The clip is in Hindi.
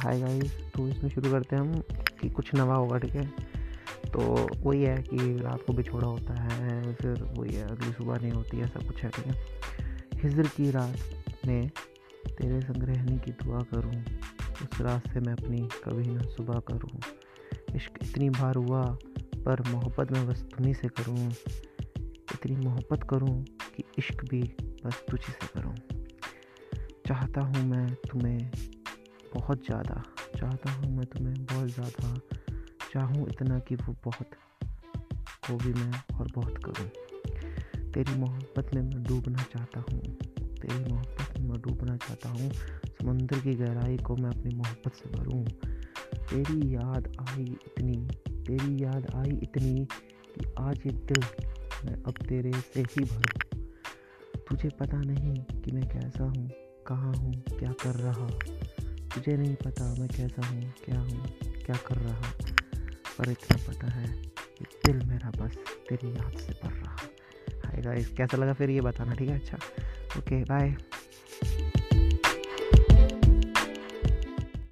हाय गाइस तो इसमें शुरू करते हैं हम कि कुछ नवा होगा, ठीक है? तो वही है कि रात को बिछोड़ा होता है, फिर वही है, अगली सुबह नहीं होती है ऐसा कुछ है, ठीक है? हिजर की रात में तेरे संग रहने की दुआ करूँ, उस रात से मैं अपनी कभी ना सुबह करूँ। इश्क इतनी बार हुआ, पर मोहब्बत में बस तुम्ही से करूँ। इतनी मोहब्बत करूँ कि इश्क भी बस तुझी से करूँ। चाहता हूँ मैं तुम्हें बहुत ज़्यादा, चाहता हूँ मैं तुम्हें बहुत ज़्यादा, चाहूँ इतना कि वो बहुत को भी मैं और बहुत करूँ। तेरी मोहब्बत में मैं डूबना चाहता हूँ, तेरी मोहब्बत में मैं डूबना चाहता हूँ, समुंदर की गहराई को मैं अपनी मोहब्बत से भरूँ। तेरी याद आई इतनी, तेरी याद आई इतनी कि आज ये दिल मैं अब तेरे से ही भरूँ। तुझे पता नहीं कि मैं कैसा हूँ, कहाँ हूँ, क्या कर रहा तुझे नहीं पता मैं कैसा हूँ, क्या हूँ, क्या कर रहा पर इतना पता है कि दिल मेरा बस तेरी याद से भर रहा हाय गाइस कैसा लगा फिर ये बताना, ठीक है? अच्छा ओके बाय